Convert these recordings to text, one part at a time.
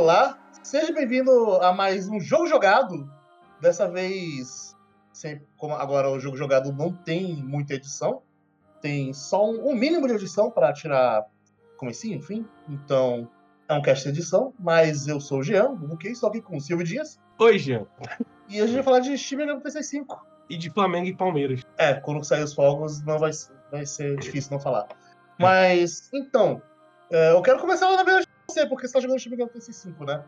Olá, seja bem-vindo a mais um jogo jogado. Dessa vez, sem, como agora o jogo jogado não tem muita edição, tem só um, um mínimo de edição para tirar comecinho, enfim. Então, é um cast de edição, mas eu sou o Jean, ok? Estou aqui com o Silvio Dias. Oi, Jean. E a gente vai falar de no PC5. E de Flamengo e Palmeiras. É, quando sair os fogos não vai, vai ser difícil não falar. Mas, então, é, eu quero começar na verdade você, porque você tá jogando time no PC5, né?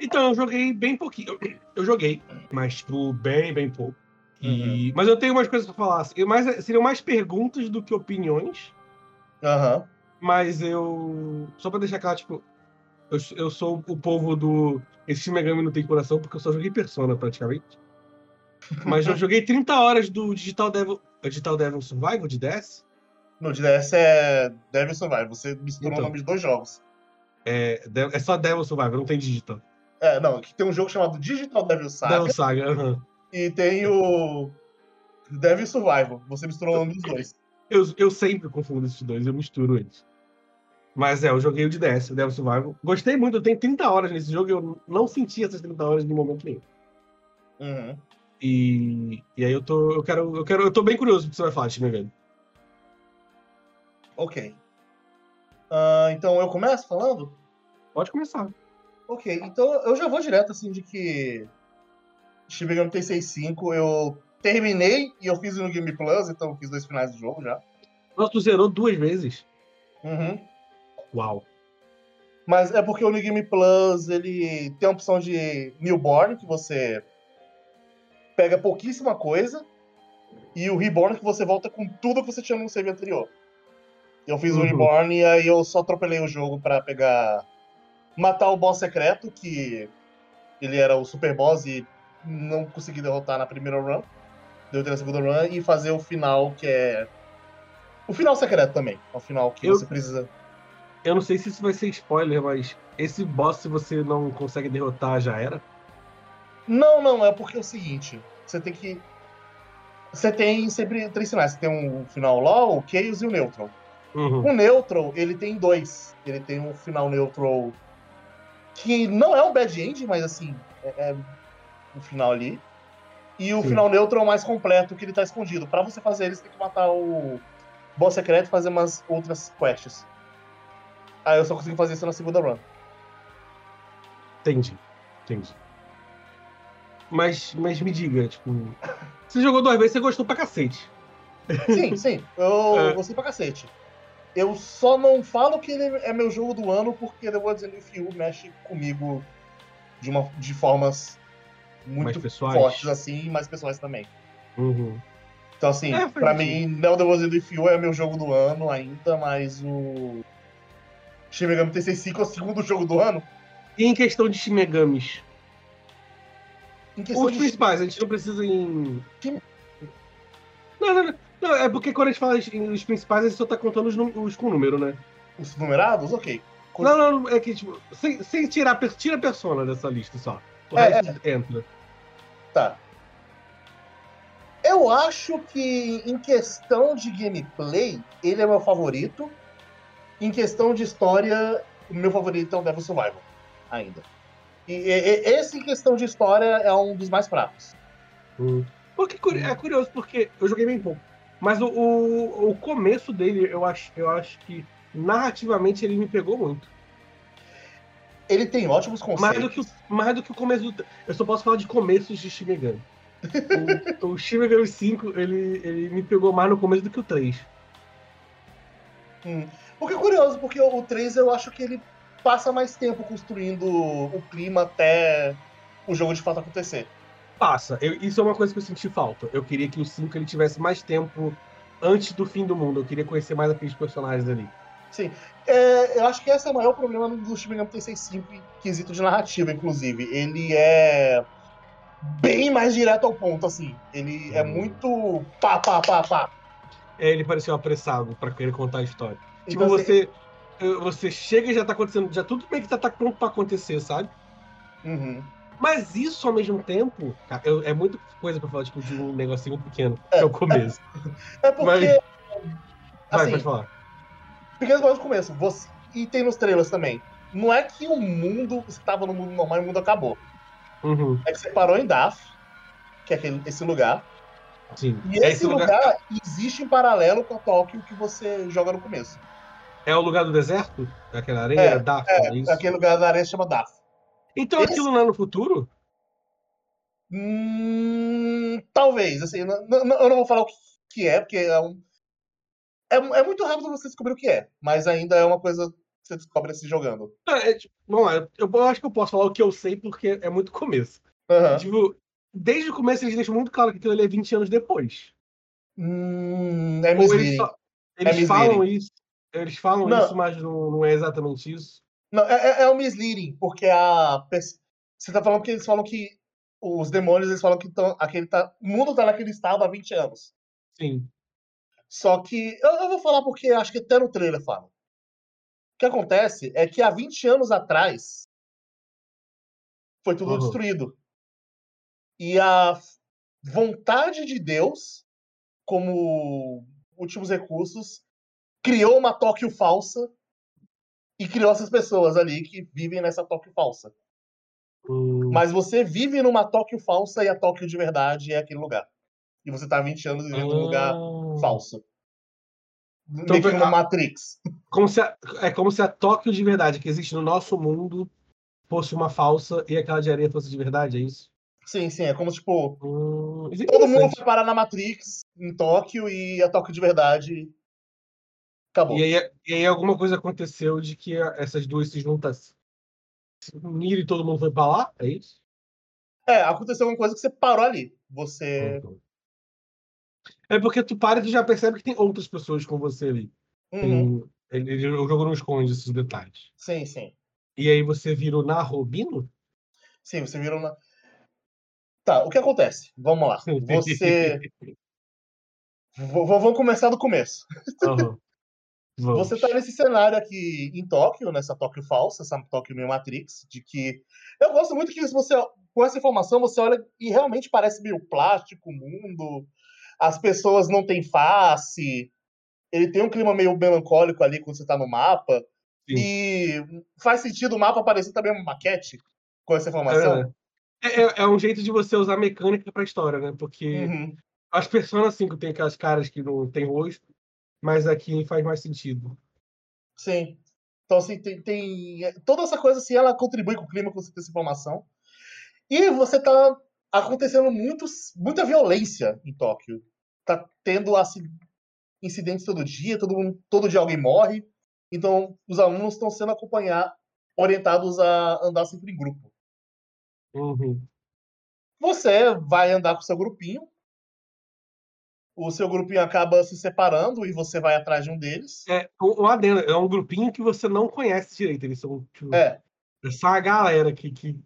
Então, eu joguei bem pouquinho. Eu, eu joguei, mas, tipo, bem, bem pouco. E... Mas eu tenho umas coisas pra falar. Eu mais, seriam mais perguntas do que opiniões. Aham. Mas eu. Só pra deixar claro, tipo. Eu, eu sou o povo do. Esse Megami não tem coração, porque eu só joguei Persona praticamente. Mas eu joguei 30 horas do Digital Devil. Digital Devil Survival de DS. No de DS é Devil Survival. Você misturou Então. o nome de dois jogos. É, De- é só Devil Survival, não tem Digital. É, não, que tem um jogo chamado Digital Devil Saga Devil Saga, aham. e tem o Devil Survival. Você misturou o nome dos dois. Eu, eu sempre confundo esses dois, eu misturo eles. Mas é, eu joguei o de DS, o Devil Survival. Gostei muito, eu tenho 30 horas nesse jogo e eu não senti essas 30 horas em momento nenhum. Uhum. E, e aí eu tô. Eu quero. Eu quero. Eu tô bem curioso do que você vai falar, time velho. Ok. Ah, então eu começo falando? Pode começar. Ok, então eu já vou direto assim de que Shin Megami Tensei 5 eu terminei e eu fiz no Game Plus, então eu fiz dois finais do jogo já. Nossa, tu zerou duas vezes? Uhum. Uau. Mas é porque o New Game Plus ele tem a opção de Newborn, que você pega pouquíssima coisa, e o Reborn, que você volta com tudo que você tinha no save anterior. Eu fiz o Uhum. Reborn e aí eu só atropelei o jogo pra pegar. matar o boss secreto, que ele era o super boss e não consegui derrotar na primeira run. Derrotei na segunda run e fazer o final, que é. O final secreto também. É o final que Eu- você precisa. Eu não sei se isso vai ser spoiler, mas esse boss, se você não consegue derrotar, já era? Não, não, é porque é o seguinte, você tem que. Você tem sempre três sinais. Você tem um final law, o chaos e o neutral. Uhum. O neutral, ele tem dois. Ele tem um final neutral que não é um bad end, mas assim, é, é o final ali. E o Sim. final neutral mais completo, que ele tá escondido. Pra você fazer ele, você tem que matar o boss secreto e fazer umas outras quests. Aí eu só consegui fazer isso na segunda run. Entendi. Entendi. Mas, mas me diga, tipo. Você jogou duas vezes, você gostou pra cacete. Sim, sim. Eu É. gostei pra cacete. Eu só não falo que ele é meu jogo do ano porque The World's End With You mexe comigo de, uma, de formas muito fortes assim, e mais pessoais também. Uhum. Então, assim, É, pra mim, não The World's End With You é meu jogo do ano ainda, mas o Shin Megami Tensei 5 é o segundo jogo do ano. E em questão de Shimegamis? Em questão Os de principais, a gente não precisa em. Não, não, não. Não, é porque quando a gente fala em- os principais, a gente só tá contando os, os com número, né? os numerados, ok. Não, não, é que, tipo, sem, sem tirar, tira a persona dessa lista só. O É, resto entra. Tá. Eu acho que em questão de gameplay, ele é meu favorito. Em questão de história, o meu favorito é o Devil Survival. Ainda. E, e- esse em questão de história é um dos mais fracos. Porque curi- é curioso, porque eu joguei bem pouco. Mas o, o, o começo dele, eu acho, eu acho que narrativamente ele me pegou muito. Ele tem ótimos conceitos. Mais do, que o, mais do que o começo do. Eu só posso falar de começos de Shin Megami. o, o Shin Megami 5, ele, ele me pegou mais no começo do que o 3. Hum. O que é curioso, porque o 3 eu acho que ele passa mais tempo construindo o clima até o jogo de fato acontecer. Passa. Eu- isso é uma coisa que eu senti falta. Eu queria que o 5 ele tivesse mais tempo antes do fim do mundo. Eu queria conhecer mais aqueles personagens ali. Sim. É, eu acho que esse é o maior problema do Shin Megami Tensei 5 em quesito de narrativa, inclusive. Ele é bem mais direto ao ponto, assim. Ele é Hum. muito pá, pá, pá, pá. É, ele pareceu apressado pra querer contar a história. Então, tipo, assim, você, você chega e já tá acontecendo, já tudo meio que já tá pronto pra acontecer, sabe? uhum. Mas isso, ao mesmo tempo, cara, eu- é muita coisa pra falar, tipo, de um negocinho pequeno, que é o começo. É porque. Mas- Vai, assim, pode falar. pequenos coisas no começo. Você, e tem nos trailers também. não é que o mundo estava no mundo normal e o mundo acabou. Uhum. É que você parou em Daf, que é aquele, esse lugar. Sim. E É esse lugar, existe em paralelo com a Tóquio que você joga no começo. É o lugar do deserto? Aquela areia? É, Daf, É, é isso? aquele lugar da areia se chama Daf. Então esse- aquilo lá no futuro? Hum, talvez, assim, não- não- eu não vou falar o que, é, porque é um. É, é muito rápido você descobrir o que é, mas ainda é uma coisa que você descobre se jogando. É, é, tipo, bom, eu, eu acho que eu posso falar o que eu sei porque é muito começo. Aham. Tipo, desde o começo eles deixam muito claro que aquilo ali é 20 anos depois. Hum, é eles, só- eles misleading. falam isso, eles falam Não. isso, mas não, não é exatamente isso. Não, é, é, é o misleading, porque a. Você tá falando que eles falam que. Os demônios, eles falam que tão, aquele tá, o mundo tá naquele estado há 20 anos. Sim. Só que. Eu, eu vou falar porque acho que até no trailer fala. O que acontece é que há 20 anos atrás foi tudo Uhum. destruído. E a vontade de Deus, como últimos recursos, criou uma Tóquio falsa e criou essas pessoas ali que vivem nessa Tóquio falsa. Hum, Mas você vive numa Tóquio falsa e a Tóquio de verdade é aquele lugar. E você tá há 20 anos vivendo num lugar ah. falso. Então, Meio que numa a- Matrix. Como se a- é como se a Tóquio de verdade que existe no nosso mundo fosse uma falsa e aquela de areia fosse de verdade, é isso? Sim, sim. É como, tipo, Hum, é todo mundo foi parar na Matrix, em Tóquio, e a Tóquio de verdade acabou. E aí, e aí alguma coisa aconteceu de que essas duas se juntassem. Se uniram e todo mundo foi pra lá? É isso? É, aconteceu uma coisa que você parou ali. Você. É porque tu para e tu já percebe que tem outras pessoas com você ali. Uhum, Tem- ele- ele- o jogo não esconde esses detalhes. Sim, sim. E aí você vira o Narrobino? Sim, você virou na. Tá, o que acontece? Vamos lá. Você. Vamos começar do começo. Aham. Vamos. Você tá nesse cenário aqui em Tóquio, nessa Tóquio falsa, essa Tóquio meio Matrix, de que. Eu gosto muito que você, com essa informação, você olha e realmente parece meio plástico o mundo, as pessoas não têm face, ele tem um clima meio melancólico ali quando você tá no mapa, Sim. e faz sentido o mapa parecer também uma maquete com essa informação. É, é, é um jeito de você usar mecânica pra história, né? Porque Uhum. as personas 5 tem aquelas caras que não tem rosto, mas aqui faz mais sentido. Sim. Então, assim, tem, tem- Toda essa coisa, assim, ela contribui com o clima, com essa informação. E você tá acontecendo muitos, muita violência em Tóquio. Tá tendo assim, incidentes todo dia, todo, mundo- todo dia alguém morre. Então, os alunos estão sendo acompanhados, orientados a andar sempre em grupo. Uhum. Você vai andar com seu grupinho. O seu grupinho acaba se separando e você vai atrás de um deles. É um adendo, é um grupinho que você não conhece direito. Eles são tipo, É, é só a galera que, que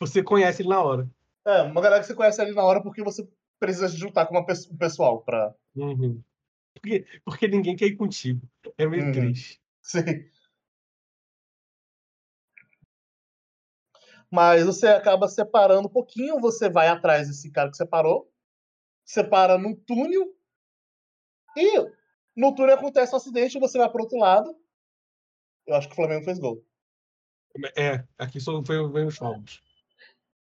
você conhece ele na hora. é, uma galera que você conhece ali na hora porque você precisa se juntar com uma um pessoal pra. Uhum. Porque, porque ninguém quer ir contigo. É meio Uhum. triste. Sim. Mas você acaba separando um pouquinho, você vai atrás desse cara que separou, separa num túnel, e no túnel acontece um acidente, você vai pro outro lado. Eu acho que o Flamengo fez gol. É, aqui só veio, veio os fogos.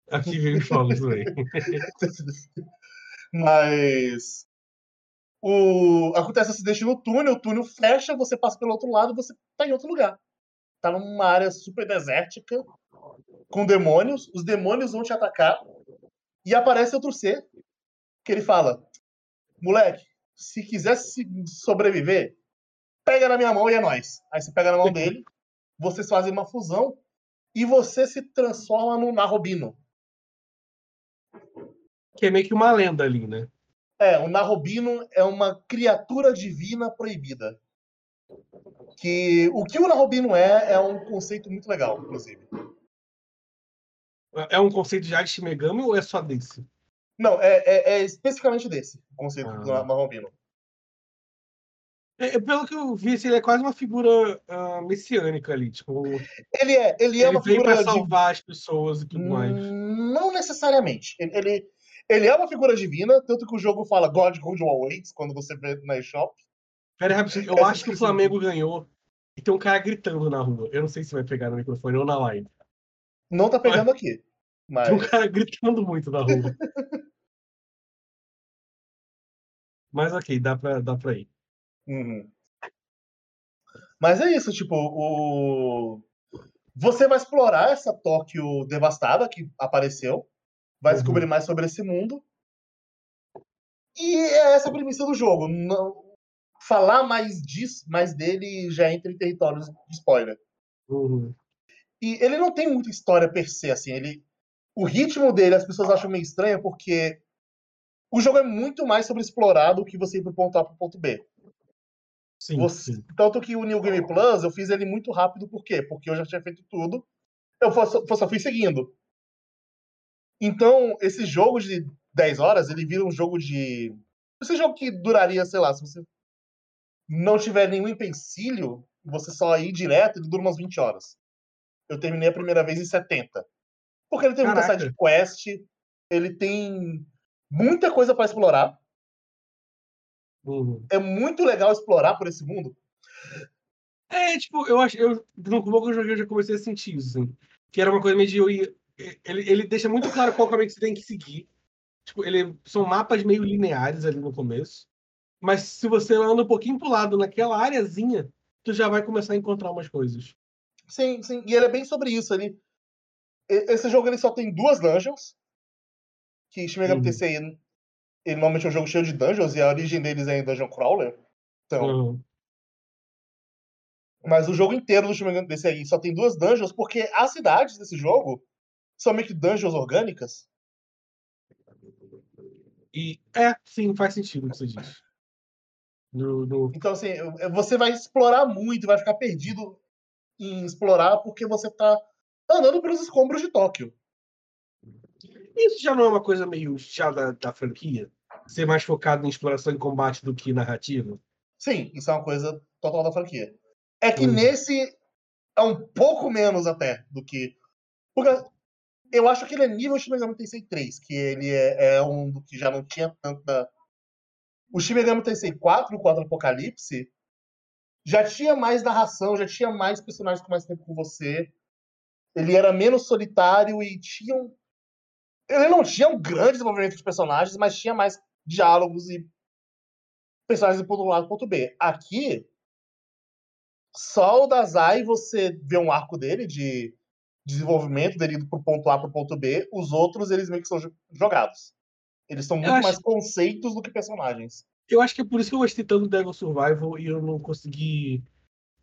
Aqui veio os fogos também. Mas o acontece um acidente no túnel, o túnel fecha, você passa pelo outro lado, você tá em outro lugar. Tá numa área super desértica com demônios, os demônios vão te atacar e aparece outro ser que ele fala: "Moleque, se quiser se- sobreviver, pega na minha mão e é nóis". Aí você pega na mão dele, vocês fazem uma fusão e você se transforma num Narrobino. Que é meio que uma lenda ali, né? É, o Narrobino é uma criatura divina proibida. Que o que o Narrobino é é um conceito muito legal, inclusive. É um conceito de Megami ou é só desse? Não, é, é- é especificamente desse o conceito do Ah. Narrobino. É, é, pelo que eu vi, assim, ele é quase uma figura ah, messiânica ali. Tipo, Ele é, ele é ele uma veio figura pra de salvar as pessoas e tudo mais. Não necessariamente. Ele, ele, ele é uma figura divina, tanto que o jogo fala God Who Awaits quando você vê na eShop. Pera aí, eu Essa acho que o. Flamengo ganhou. e tem um cara gritando na rua. Eu não sei se vai pegar no microfone ou na live. Não tá pegando aqui. Mas... Tem um cara gritando muito na rua. Mas ok, dá pra, dá pra ir. Uhum. Mas é isso, tipo, o... você vai explorar essa Tóquio devastada que apareceu, vai Uhum. descobrir mais sobre esse mundo. E é essa a premissa do jogo. Não... Falar mais disso, mais dele já entra em territórios de spoiler. Uhum. E ele não tem muita história per se, assim, ele o ritmo dele as pessoas acham meio estranho porque o jogo é muito mais sobre explorar do que você ir pro ponto A pro ponto B. Sim, Você- sim. Tanto que o New Game Plus eu fiz ele muito rápido, por quê? Porque eu já tinha feito tudo. Eu só, só fui seguindo. Então, esse jogo de 10 horas, ele vira um jogo de. Esse jogo que duraria, sei lá, se você não tiver nenhum empecilho, você só ir direto, ele dura umas 20 horas. Eu terminei a primeira vez em 70. Porque ele tem muita Caraca. side quest, ele tem muita coisa pra explorar. Uhum. É muito legal explorar por esse mundo. É, tipo, eu acho. Eu, no pouco que eu joguei, eu já comecei a sentir isso, assim. Que era uma coisa meio de eu ir. Ele, ele deixa muito claro qual caminho que você tem que seguir. Tipo, ele, são mapas meio lineares ali no começo. Mas se você anda um pouquinho pro lado naquela areazinha, tu já vai começar a encontrar umas coisas. Sim, sim. E ele é bem sobre isso. E- Esse jogo ele só tem duas dungeons. Que Shin Megami Uhum. Tensei, ele normalmente é um jogo cheio de dungeons e a origem deles é em Dungeon Crawler. Então, Uhum. mas o jogo inteiro do Shin Megami Tensei só tem duas dungeons porque as cidades desse jogo são meio que dungeons orgânicas. E é, sim, faz sentido o que você diz. No, no- Então, assim, você vai explorar muito, vai ficar perdido em explorar porque você tá andando pelos escombros de Tóquio. Isso já não é uma coisa meio chá da, da franquia? Ser mais focado em exploração e combate do que narrativa? Sim, isso é uma coisa total da franquia. É que Uhum. nesse é um pouco menos até do que. Porque eu acho que ele é nível Shin Megami Tensei 3, que ele é, é um do que já não tinha tanta. O Shin Megami Tensei 4, o 4 Apocalipse, já tinha mais narração, já tinha mais personagens com mais tempo com você. Ele era menos solitário e tinha um. Ele não tinha um grande desenvolvimento de personagens, mas tinha mais diálogos e personagens de ponto A e ponto B. Aqui, só o Dazai você vê um arco dele de desenvolvimento dele indo pro ponto A pro ponto B. Os outros, eles meio que são jo- jogados. Eles são muito acho- mais conceitos do que personagens. Eu acho que é por isso que eu gostei tanto do Devil Survival e eu não consegui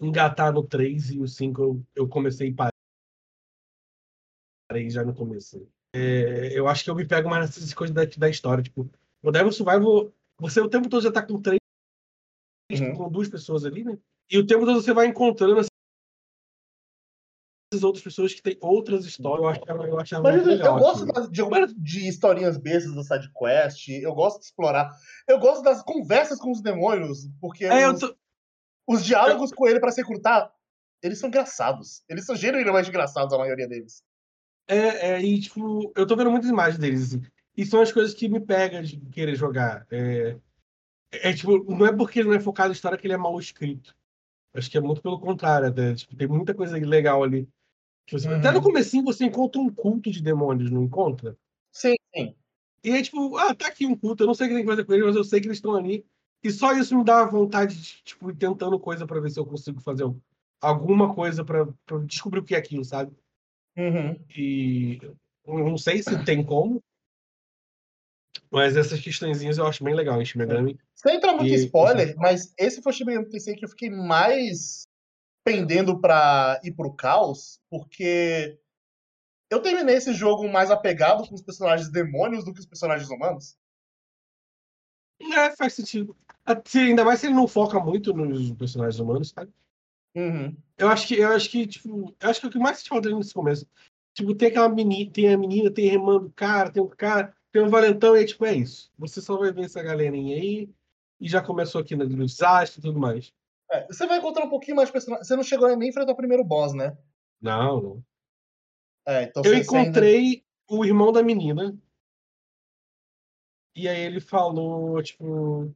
engatar no 3 e o 5 eu, eu comecei e parei já no começo. É, eu acho que eu me pego mais nessas coisas da, da história. Tipo, no Devil Survival, você o tempo todo já tá com três, Uhum. com duas pessoas ali, né? E o tempo todo você vai encontrando essas outras pessoas que têm outras histórias. Eu achava, eu achava Mas muito eu, legal. eu gosto das- de, de historinhas bestas da sidequest, eu gosto de explorar. Eu gosto das conversas com os demônios, porque É, eu os, tô- os diálogos com ele pra se recrutar, eles são engraçados. Eles são genuinamente engraçados, a maioria deles. É, é, e tipo, eu tô vendo muitas imagens deles, assim. E são as coisas que me pegam de querer jogar. É, é, tipo, não é porque ele não é focado em história que ele é mal escrito. Acho que é muito pelo contrário, até. Tipo, tem muita coisa legal ali. você- Até no Uhum. comecinho você encontra um culto de demônios, não encontra? Sim, sim. E aí, tipo, ah, tá aqui um culto, eu não sei o que tem que fazer com eles, mas eu sei que eles estão ali. E só isso me dá vontade de, tipo, ir tentando coisa pra ver se eu consigo fazer alguma coisa pra descobrir o que é aquilo, sabe? Uhum. E eu não sei se tem como. Mas essas questõezinhas eu acho bem legal em Shin Megami. Sem entrar muito E- spoiler, mas esse foi o Shin Megami Tensei que eu fiquei mais pendendo pra ir pro caos, porque eu terminei esse jogo mais apegado com os personagens demônios do que os personagens humanos. É, faz sentido. Se- Ainda mais se ele não foca muito nos personagens humanos, sabe? Uhum. Eu acho que, eu acho que, tipo, eu acho que o que mais te falta nesse começo. Tipo, tem aquela menina, tem a menina, tem a irmã do cara, tem o cara, tem o valentão, e é tipo, é isso. Você só vai ver essa galerinha aí, e já começou aqui no desastre e tudo mais. É, você vai encontrar um pouquinho mais personagens. Você não chegou nem enfrentar o primeiro boss, né? Não, não. É, então Eu você ainda- encontrei o irmão da menina. E aí ele falou, tipo.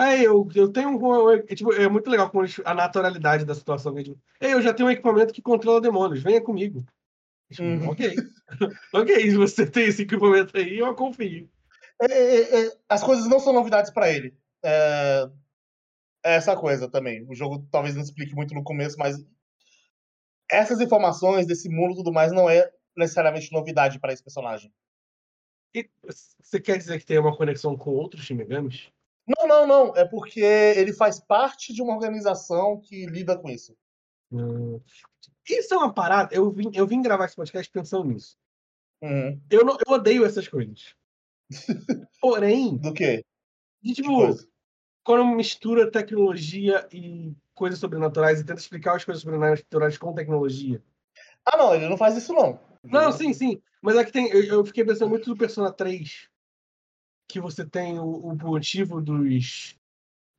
Aí eu, eu tenho um. É, tipo, é muito legal com a naturalidade da situação. Tipo, Ei, eu já tenho um equipamento que controla demônios, venha comigo. Tipo, Uhum. Ok. ok, se você tem esse equipamento aí, eu confio. É, é, é, as coisas não são novidades pra ele. É, é essa coisa também. O jogo talvez não explique muito no começo, mas essas informações desse mundo e tudo mais não é necessariamente novidade pra esse personagem. E você quer dizer que tem uma conexão com outros Shin Megamis? Não, não, não. É porque ele faz parte de uma organização que lida com isso. Hum. Isso é uma parada. Eu vim, eu vim gravar esse podcast pensando nisso. Uhum. Eu, não, eu odeio essas coisas. Porém, Do quê? de, tipo, quando mistura tecnologia e coisas sobrenaturais e tenta explicar as coisas sobrenaturais com tecnologia. Ah, não, ele não faz isso, não. Não, sim, sim. Mas é que tem. Eu, eu fiquei pensando muito no Persona 3. Que você tem o, o motivo dos.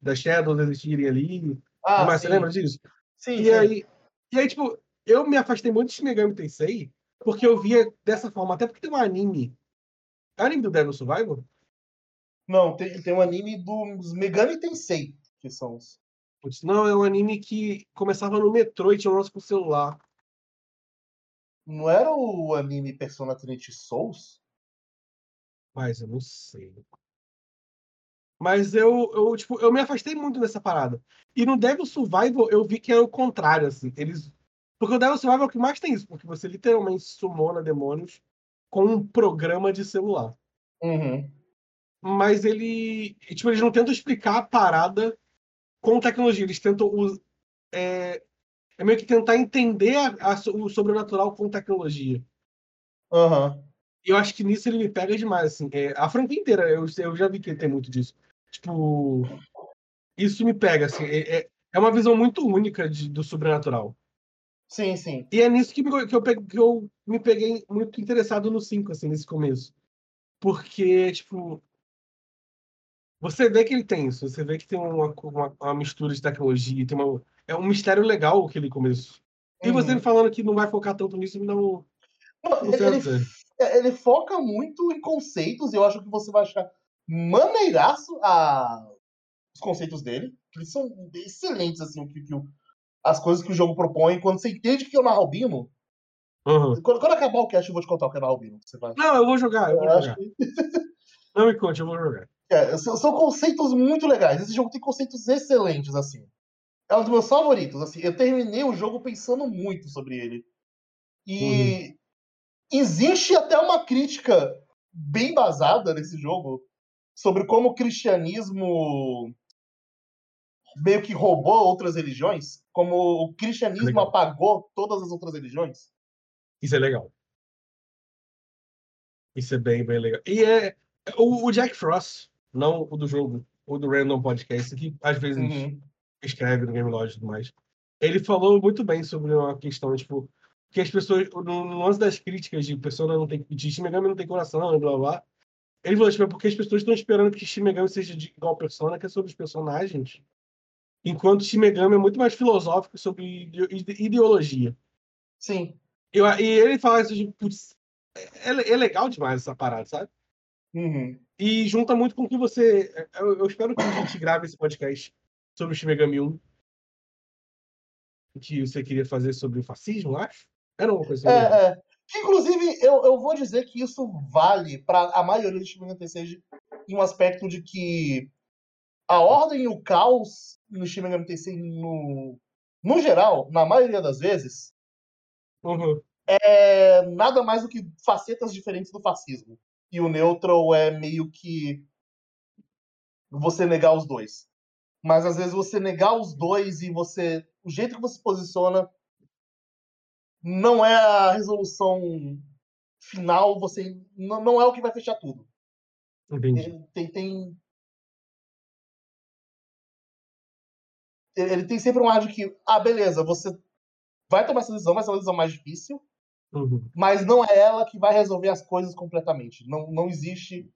Das Shadows existirem ali. Ah, mas sim. você lembra disso? Sim, E sim. aí, e aí, tipo, eu me afastei muito de Shin Megami Tensei porque eu via dessa forma, até porque tem um anime. É o anime do Devil Survivor? Não, tem, tem um anime dos Megami Tensei, que são os. Putz, não, é um anime que começava no metrô e tinha um lance com o celular. Não era o anime Persona Trinity Souls? Mas eu não sei. Mas eu, eu, tipo, eu me afastei muito dessa parada. E no Devil Survival eu vi que era o contrário, assim. Eles... Porque o Devil Survival é o que mais tem isso, porque você literalmente sumona demônios com um programa de celular. Uhum. mas ele. Tipo, eles não tentam explicar a parada com tecnologia, eles tentam. us- É, é meio que tentar entender a- a o sobrenatural com tecnologia. Aham. E eu acho que nisso ele me pega demais, assim. É, a franquia inteira, eu, eu já vi que tem muito disso. Tipo. Isso me pega, assim. É, é- é uma visão muito única de- do sobrenatural. Sim, sim. E é nisso que, me- que eu, peguei- que eu me peguei muito interessado no 5, assim, nesse começo. Porque, tipo. Você vê que ele tem isso, você vê que tem uma, uma, uma mistura de tecnologia, tem uma, é um mistério legal aquele começo. E você Uhum. falando que não vai focar tanto nisso, me dá um. Ele, é, ele foca muito em conceitos, e eu acho que você vai achar maneiraço a, os conceitos dele. Eles são excelentes, assim, o que, que o- as coisas que o jogo propõe. Quando você entende que é o Narrobino, Aham. quando, quando acabar o cast, eu vou te contar o que é Narrobino. Você vai. Não, eu vou jogar, eu vou Eu jogar. que Não me conte, eu vou jogar. é, são, são conceitos muito legais. Esse jogo tem conceitos excelentes, assim. É um dos meus favoritos. Assim. Eu terminei o jogo pensando muito sobre ele. E existe até uma crítica bem basada nesse jogo sobre como o cristianismo meio que roubou outras religiões, como o cristianismo Legal. apagou todas as outras religiões. Isso é legal. Isso é bem, bem legal. E é o, o Jack Frost, não o do jogo, o do Random Podcast, que às vezes Uhum. escreve no Game Lodge e tudo mais. Ele falou muito bem sobre uma questão, tipo, que as pessoas, no, lance das críticas de pessoa não tem, de Shin Megami não tem coração, e blá blá blá. Ele falou, tipo, é porque as pessoas estão esperando que Shin Megami seja de igual Persona, que é sobre os personagens. Enquanto Shin Megami é muito mais filosófico sobre ide- ide- ideologia. Sim. Eu, e ele fala isso, tipo, é, é legal demais essa parada, sabe? Uhum. E junta muito com o que você. Eu, eu espero que a gente grave esse podcast sobre o Shin Megami 1. Que você queria fazer sobre o fascismo, acho? Era uma coisa. É, é. Que, Inclusive, eu, eu vou dizer que isso vale para a maioria dos Shin Megami Tensei em um aspecto de que a ordem e o caos no Shin Megami Tensei, no, no geral, na maioria das vezes, Uhum. é nada mais do que facetas diferentes do fascismo. E o neutral é meio que você negar os dois. Mas às vezes você negar os dois e você. O jeito que você se posiciona não é a resolução final, você não, não é o que vai fechar tudo. Entendi. Ele tem, tem. Ele tem sempre um ar de que, ah, beleza, você vai tomar essa decisão, vai ser uma decisão mais difícil, Uhum. mas não é ela que vai resolver as coisas completamente. Não, não existe.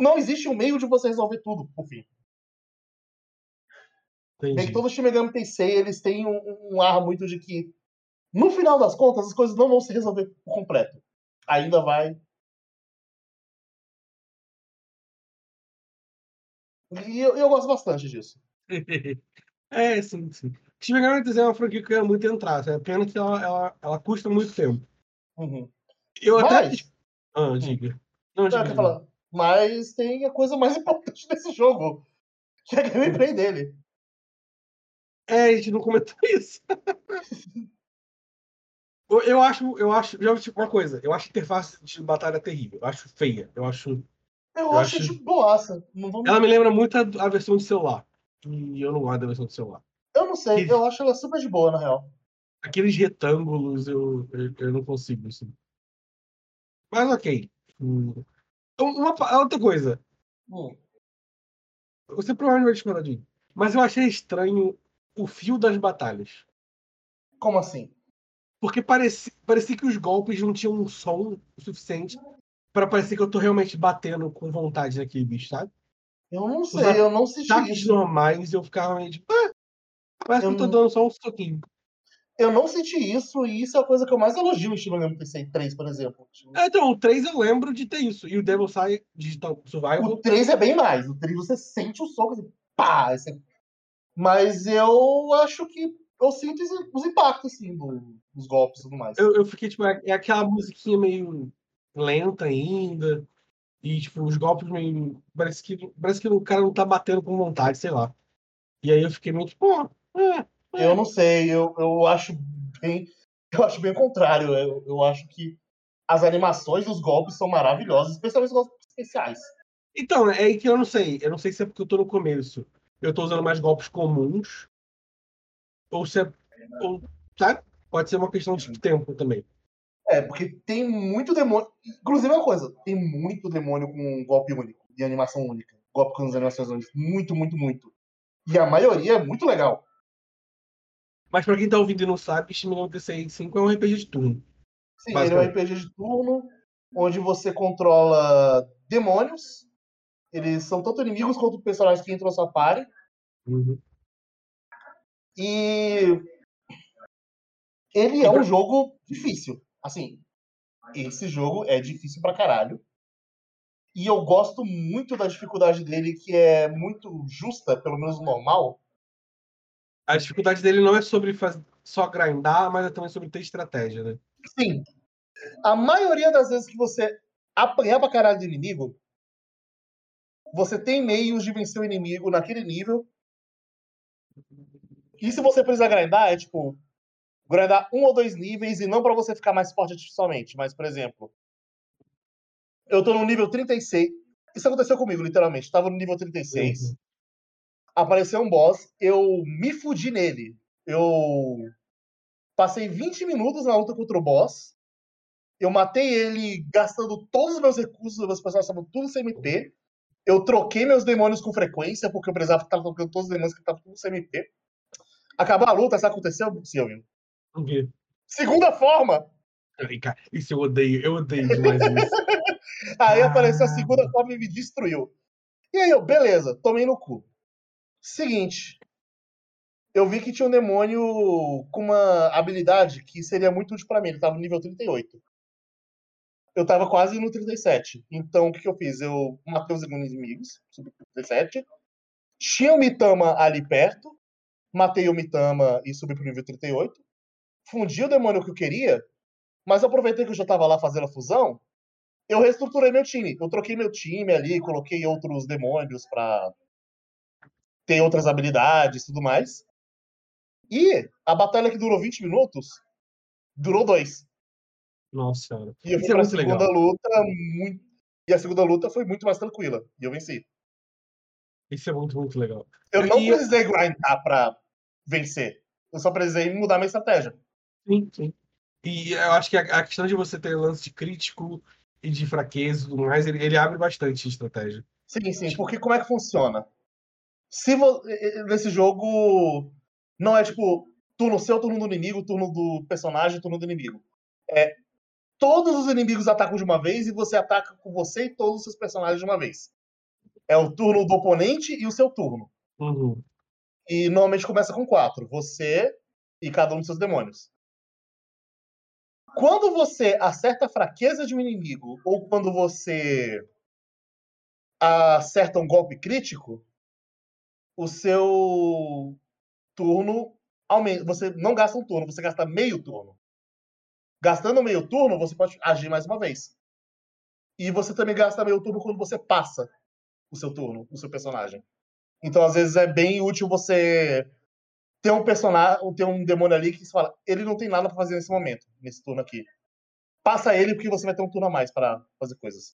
Não existe um meio de você resolver tudo, por fim. Que Entendi. todos os Shin Megami Tensei, eles têm um, um ar muito de que, no final das contas, as coisas não vão se resolver por completo. Ainda vai. E eu, eu gosto bastante disso. é, sim, sim. Megami Tensei é uma franquia que eu quero muito entrar, é pena que ela, ela, ela custa muito tempo. Uhum. Eu Mas- até. Ah, diga. Não, diga. falar, mas tem a coisa mais importante desse jogo, que é a gameplay dele. É, a gente não comentou isso. eu, eu acho, eu acho, já tipo uma coisa, eu acho a interface de batalha terrível, eu acho feia, eu acho. Eu, Eu acho, acho- de boaça. Vamos... Ela me lembra muito a, a versão de celular. E eu não gosto da versão de celular. Eu não sei, eu acho ela super de boa, na real. Aqueles retângulos eu, eu, eu não consigo, assim. Mas ok. Hum. Uma, outra coisa, Hum. você provavelmente vai discordar de mim, mas eu achei estranho o fio das batalhas. Como assim? Porque parecia, parecia que os golpes não tinham um som o suficiente pra parecer que eu tô realmente batendo com vontade naquele bicho, sabe? Eu não sei, eu não senti Ataques isso. normais eu ficava meio tipo, ah, parece Eu que eu tô não- dando só um soquinho. Eu não senti isso, e isso é a coisa que eu mais elogio Shin Megami Tensei 3, por exemplo. Ah, Então, o 3 eu lembro de ter isso. E o Devil Sai Digital Survival. O 3 é bem mais. O 3 você sente o soco, assim, pá! Assim. Mas eu acho que eu sinto os impactos, assim, do- dos golpes e tudo mais. Eu, eu fiquei, tipo, é, é aquela musiquinha meio lenta ainda. E, tipo, os golpes meio. Parece que, parece que o cara não tá batendo com vontade, sei lá. E aí eu fiquei meio tipo, pô, é, Eu não sei, eu, eu acho bem. Eu acho bem o contrário. Eu, eu acho que as animações dos golpes são maravilhosas, especialmente os golpes especiais. Então, é aí que eu não sei. Eu não sei se é porque eu tô no começo. Eu tô usando mais golpes comuns. Ou se é. Ou, sabe? Pode ser uma questão de tempo também. É, porque tem muito demônio. Inclusive, uma coisa: tem muito demônio com golpe único, de animação única. Golpe com as animações únicas. Muito, muito, muito. E a maioria é muito legal. Mas pra quem tá ouvindo e não sabe, Shin Megami Tensei 5 é um RPG de turno. Sim, ele é um. RPG de turno, onde você controla demônios. Eles são tanto inimigos quanto personagens que entram na sua party. Uhum. E ele é um jogo difícil. Assim, esse jogo é difícil pra caralho. E eu gosto muito da dificuldade dele, que é muito justa, pelo menos normal. A dificuldade dele não é sobre faz... só grindar, mas é também sobre ter estratégia, né? Sim. A maioria das vezes que você apanhar pra caralho de inimigo, você tem meios de vencer o inimigo naquele nível. E se você precisar grindar, é tipo, grindar um ou dois níveis e não pra você ficar mais forte artificialmente. Mas, por exemplo, eu tô no nível 36. Isso aconteceu comigo, literalmente. Tava no nível 36. Uhum. Apareceu um boss, eu me fudi nele. Eu passei 20 minutos na luta contra o boss. Eu matei ele gastando todos os meus recursos, meus personagens estavam tudo sem MP. Eu troquei meus demônios com frequência, porque eu precisava estar trocando todos os demônios que estavam tudo sem MP. Acabou a luta, sabe o que aconteceu, Silvio? Por quê? Segunda forma! Isso eu odeio, eu odeio demais isso. Aí apareceu a Ah. segunda forma e me destruiu. E aí eu, beleza, tomei no cu. Seguinte. Eu vi que tinha um demônio com uma habilidade que seria muito útil pra mim. Ele tava no nível 38. Eu tava quase no 37. Então o que, que eu fiz? Eu matei os inimigos, subi pro 37. Tinha o Mitama ali perto. Matei o Mitama e subi pro nível 38. Fundi o demônio que eu queria. Mas aproveitei que eu já tava lá fazendo a fusão. Eu reestruturei meu time. Eu troquei meu time ali, coloquei outros demônios pra ter outras habilidades e tudo mais. E a batalha que durou 20 minutos durou dois. Nossa senhora. E eu fui é pra muito segunda legal. luta muito. E a segunda luta foi muito mais tranquila. E eu venci. Isso é muito, muito legal. Eu não E- precisei grindar pra vencer. Eu só precisei mudar minha estratégia. Sim, sim. E eu acho que a, a questão de você ter lance de crítico e de fraqueza e tudo mais, ele, ele abre bastante estratégia. Sim, sim, porque como é que funciona? Se vo... nesse jogo não é tipo turno seu, turno do inimigo, turno do personagem, turno do inimigo. É todos os inimigos atacam de uma vez e você ataca com você e todos os seus personagens de uma vez. É o turno do oponente e o seu turno. Uhum. E normalmente começa com quatro. Você e cada um dos seus demônios. Quando você acerta a fraqueza de um inimigo, ou quando você acerta um golpe crítico, o seu turno aumenta. Você não gasta um turno, você gasta meio turno. Gastando meio turno, você pode agir mais uma vez. E você também gasta meio turno quando você passa o seu turno, o seu personagem. Então, às vezes, é bem útil você ter um personagem, ter um demônio ali que você fala, ele não tem nada pra fazer nesse momento, nesse turno aqui. Passa ele porque você vai ter um turno a mais para fazer coisas.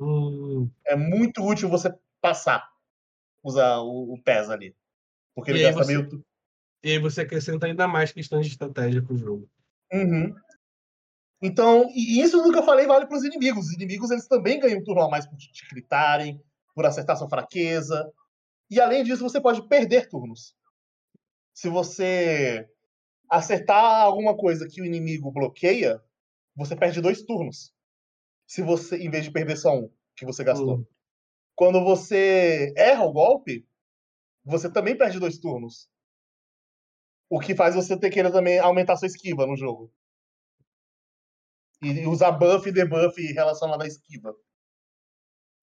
Hum. É muito útil você passar, usar o, o PES ali. Porque ele E aí gasta você- meio. E aí você acrescenta ainda mais questões de estratégia pro jogo. Uhum. Então, e isso do que eu falei vale para os inimigos. Os inimigos eles também ganham um turno a mais por te gritarem, por acertar sua fraqueza. E além disso, você pode perder turnos. Se você acertar alguma coisa que o inimigo bloqueia, você perde dois turnos. Se você, em vez de perder só um que você gastou. Hum. Quando você erra o golpe, você também perde dois turnos. O que faz você ter que também aumentar sua esquiva no jogo. E usar buff e debuff relacionado à esquiva.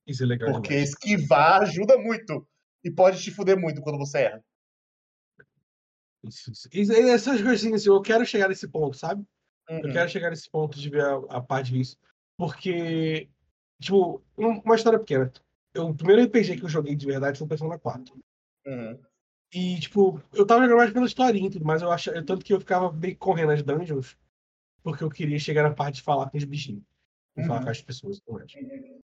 Isso é legal Porque demais. esquivar ajuda muito. E pode te fuder muito quando você erra. Isso, isso. Isso- essas coisinhas, assim, eu quero chegar nesse ponto, sabe? Eu Uhum. quero chegar nesse ponto de ver a, a parte disso. Porque, tipo, um- uma história pequena. Eu, o primeiro RPG que eu joguei de verdade foi o Persona 4. Uhum. E, tipo, eu tava jogando mais pela historinha e tudo, mas eu acho, tanto que eu ficava meio correndo as dungeons, porque eu queria chegar na parte de falar com os bichinhos. E falar Uhum. com as pessoas, é?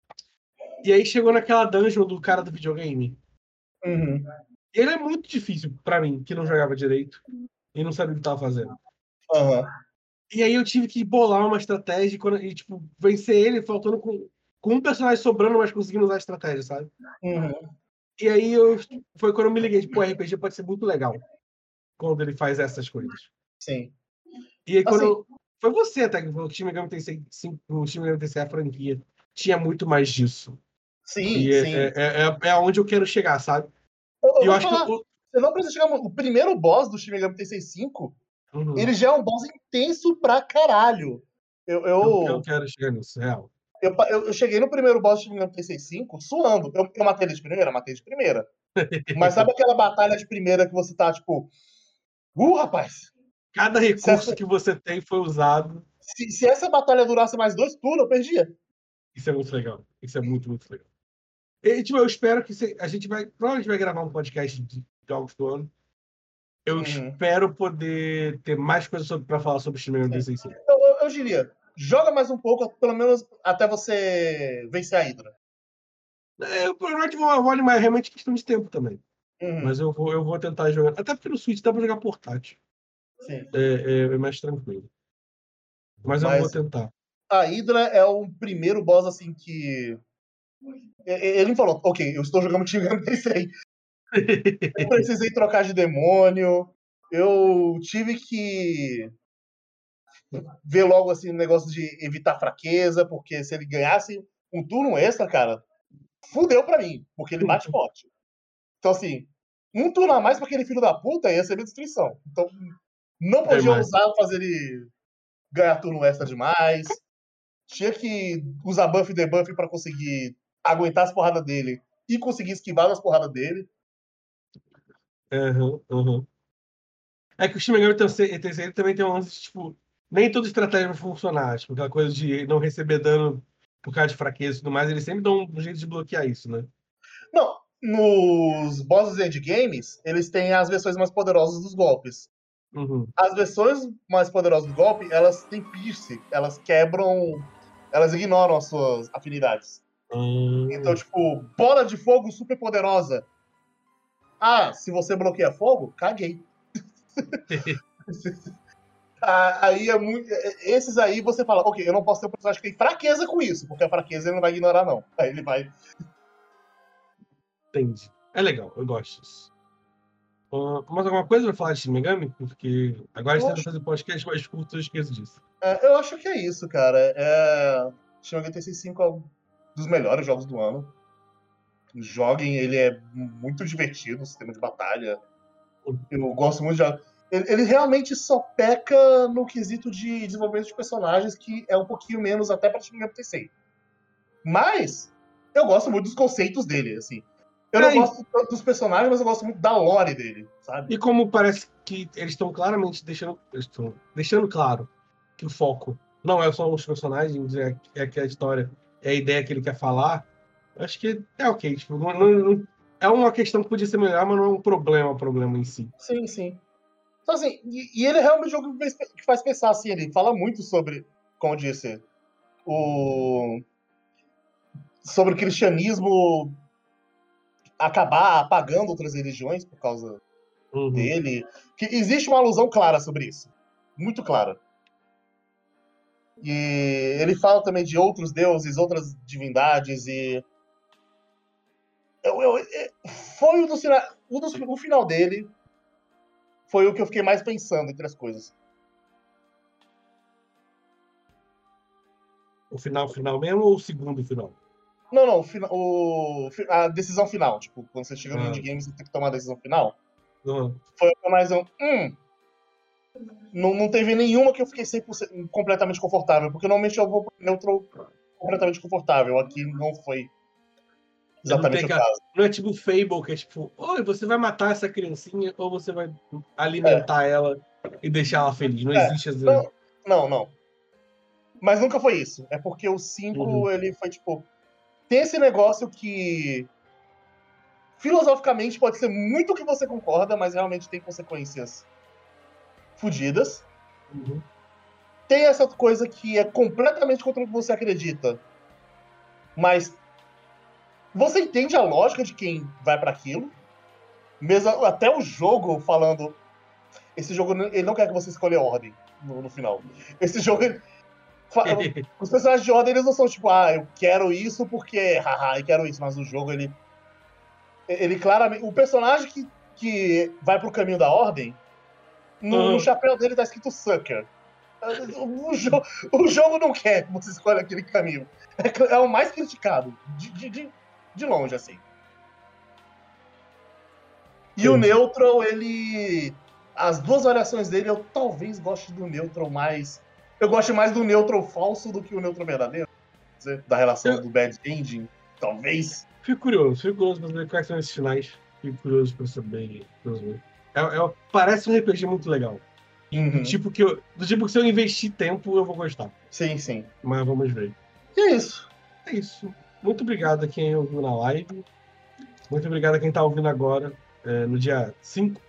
E aí chegou naquela dungeon do cara do videogame. Uhum. Ele é muito difícil pra mim, que não jogava direito e não sabia o que tava fazendo. Aham. E aí eu tive que bolar uma estratégia e, quando- e, tipo, vencer ele faltando com, com um personagem sobrando, mas conseguindo usar a estratégia, sabe? Uhum. E aí eu, foi quando eu me liguei, tipo, o RPG pode ser muito legal quando ele faz essas coisas. Sim. E aí quando. Assim- eu- foi você até que falou que o Shin Megami Tensei 5, o Shin Megami Tensei a franquia tinha muito mais disso. Sim, E é, sim. é, é, é aonde eu quero chegar, sabe? Eu, eu eu acho falar, que. o- você não precisa chegar. O primeiro boss do Shin Megami Tensei 5, Uhum. ele já é um boss intenso pra caralho. Eu, eu, Eu, eu quero chegar nisso, real. eu, eu- eu cheguei no primeiro boss do Shin Megami Tensei 5 suando. Eu, eu matei ele de primeira? Matei de primeira. Mas sabe aquela batalha de primeira que você tá, tipo. Uh, rapaz! Cada recurso essa- que você tem foi usado. Se, se essa batalha durasse mais dois turnos, eu perdia. Isso é muito legal. Isso é muito, muito legal. E, tipo, eu espero que se- a gente vai. Provavelmente vai gravar um podcast de jogos do ano. Eu Uhum. espero poder ter mais coisas pra falar sobre o Tensei 5. Eu, eu, eu diria, joga mais um pouco, pelo menos até você vencer a Hydra. É, eu provavelmente vou, vou animar, é realmente questão de tempo também. Uhum, Mas eu vou, eu vou tentar jogar. Até porque no Switch dá pra jogar portátil. sim. É, é, é mais tranquilo. Mas eu Mas- vou tentar. A Hydra é o primeiro boss, assim, que... Ele falou, ok, eu estou jogando Gun Tensei. Eu precisei trocar de demônio. Eu tive que ver logo, assim, o negócio de evitar fraqueza, porque se ele ganhasse um turno extra, cara, fudeu pra mim, porque ele bate forte. Então, assim, um turno a mais pra aquele filho da puta ia ser minha destruição. Então, não podia imagino. usar fazer ele ganhar turno extra demais. Tinha que usar buff e debuff pra conseguir aguentar as porradas dele e conseguir esquivar das porradas dele. Aham, aham. É que o Shin Megami Tensei também tem um lance, tipo, nem toda estratégia vai funcionar. Tipo, aquela coisa de não receber dano por causa de fraqueza e tudo mais, eles sempre dão um jeito de bloquear isso, né? Não, nos bosses endgames, eles têm as versões mais poderosas dos golpes. Uhum. As versões mais poderosas do golpe, elas têm pierce, elas quebram, elas ignoram as suas afinidades. Hum, Então, tipo, bola de fogo super poderosa. Ah, se você bloqueia fogo, caguei. Ah, aí é muito. Esses aí você fala, ok, eu não posso ter um personagem que tem fraqueza com isso, porque a fraqueza ele não vai ignorar, não. Aí ele vai. entendi. É legal, eu gosto disso. Ah, mais alguma coisa pra falar de Shin Megami? Porque agora a gente Eu tenta fazer podcast mais curto, eu esqueço disso. É, eu acho que é isso, cara. É... Shin Megami Tensei 5 é um dos melhores jogos do ano. Joguem, ele é muito divertido, o sistema de batalha. Eu gosto muito de jogar. Ele, ele realmente só peca no quesito de desenvolvimento de personagens, que é um pouquinho menos até pra Shin Megami Tensei. Mas, eu gosto muito dos conceitos dele, assim. Eu não É, gosto tanto dos personagens, mas eu gosto muito da lore dele, sabe? E como parece que eles estão claramente deixando, estão deixando claro que o foco não é só os personagens, é, é que a história, é a ideia que ele quer falar, acho que é ok. Tipo, não- não- é uma questão que podia ser melhor, mas não é um problema, o problema em si. Sim, sim. Então, assim, e, e ele é realmente um jogo que faz, pensar, assim, ele fala muito sobre, como disse, o. sobre o cristianismo acabar apagando outras religiões por causa Uhum. dele. Que existe uma alusão clara sobre isso. Muito clara. E ele fala também de outros deuses, outras divindades e. Eu, eu- é- foi um dos, um dos- o final dele foi o que eu fiquei mais pensando entre as coisas. O final, final mesmo ou o segundo final? Não, não, o, o- a decisão final. Tipo, quando você chega no Ah. indie games e tem que tomar a decisão final. Uhum. Foi mais um. Hum, não, não teve nenhuma que eu fiquei 100% completamente confortável, porque normalmente eu vou pro neutro completamente confortável. Aqui não foi exatamente Não o caso. Não é tipo Fable, que é tipo, oi, você vai matar essa criancinha ou você vai alimentar ela e deixar ela feliz. Não É, existe essa. Não, não, não. Mas nunca foi isso. É porque o 5, Uhum. ele foi tipo. Tem esse negócio que. Filosoficamente pode ser muito que você concorda, mas realmente tem consequências fodidas. Uhum. Tem essa coisa que é completamente contra o que você acredita. Mas você entende a lógica de quem vai pra aquilo. Mesmo até o jogo falando. Esse jogo ele não quer que você escolha a ordem no, no final. Esse jogo. Ele, os personagens de ordem eles não são tipo, ah, eu quero isso porque. Haha, eu quero isso. Mas o jogo ele. Ele claramente. O personagem que, que vai pro caminho da ordem. No, no Uhum. chapéu dele tá escrito Sucker. O, jo- o jogo não quer que você escolha aquele caminho. É, é o mais criticado. De, de, de, de longe, assim. E o Entendi. Neutral, ele. As duas variações dele, eu talvez goste do Neutral mais. Eu gosto mais do Neutral falso do que o Neutral verdadeiro. Dizer, Da relação Eu- do Bad Ending, talvez. Fico curioso, fico curioso pra saber quais são esses finais. Fico curioso pra saber. pra saber. É, é- parece um RPG muito legal. Uhum. Do, tipo que eu, do tipo que se eu investir tempo, eu vou gostar. Sim, sim. Mas vamos ver. E é isso. É isso. Muito obrigado a quem ouviu na live. Muito obrigado a quem tá ouvindo agora, é, no dia 5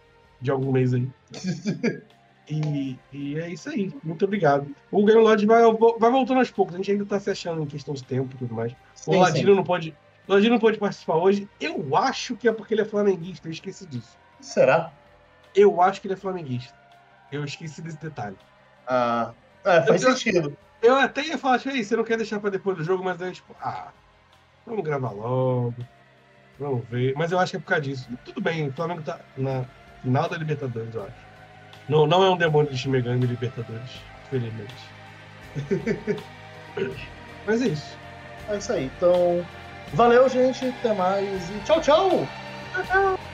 de algum mês aí. E, e é isso aí. Muito obrigado. O Game Lodge vai, vai voltando aos poucos. A gente ainda tá se achando em questão de tempo e tudo mais. O Sim, Ladino sim. não pode. O Ladino não pode participar hoje. Eu acho que é porque ele é flamenguista. Eu esqueci disso. Será? Eu acho que ele é flamenguista. Eu esqueci desse detalhe. Ah, é, faz Eu- sentido. Eu até ia falar, tipo, "Ei, você não quer deixar pra depois do jogo, mas aí, tipo, ah, vamos gravar logo. Vamos ver. Mas eu acho que é por causa disso. Tudo bem, o Flamengo tá na final da Libertadores, eu acho. Não, não é um demônio de Shimegami Libertadores, felizmente. mas é isso. É isso aí. Então, valeu, gente. Até mais. E tchau, tchau. Tchau, tchau.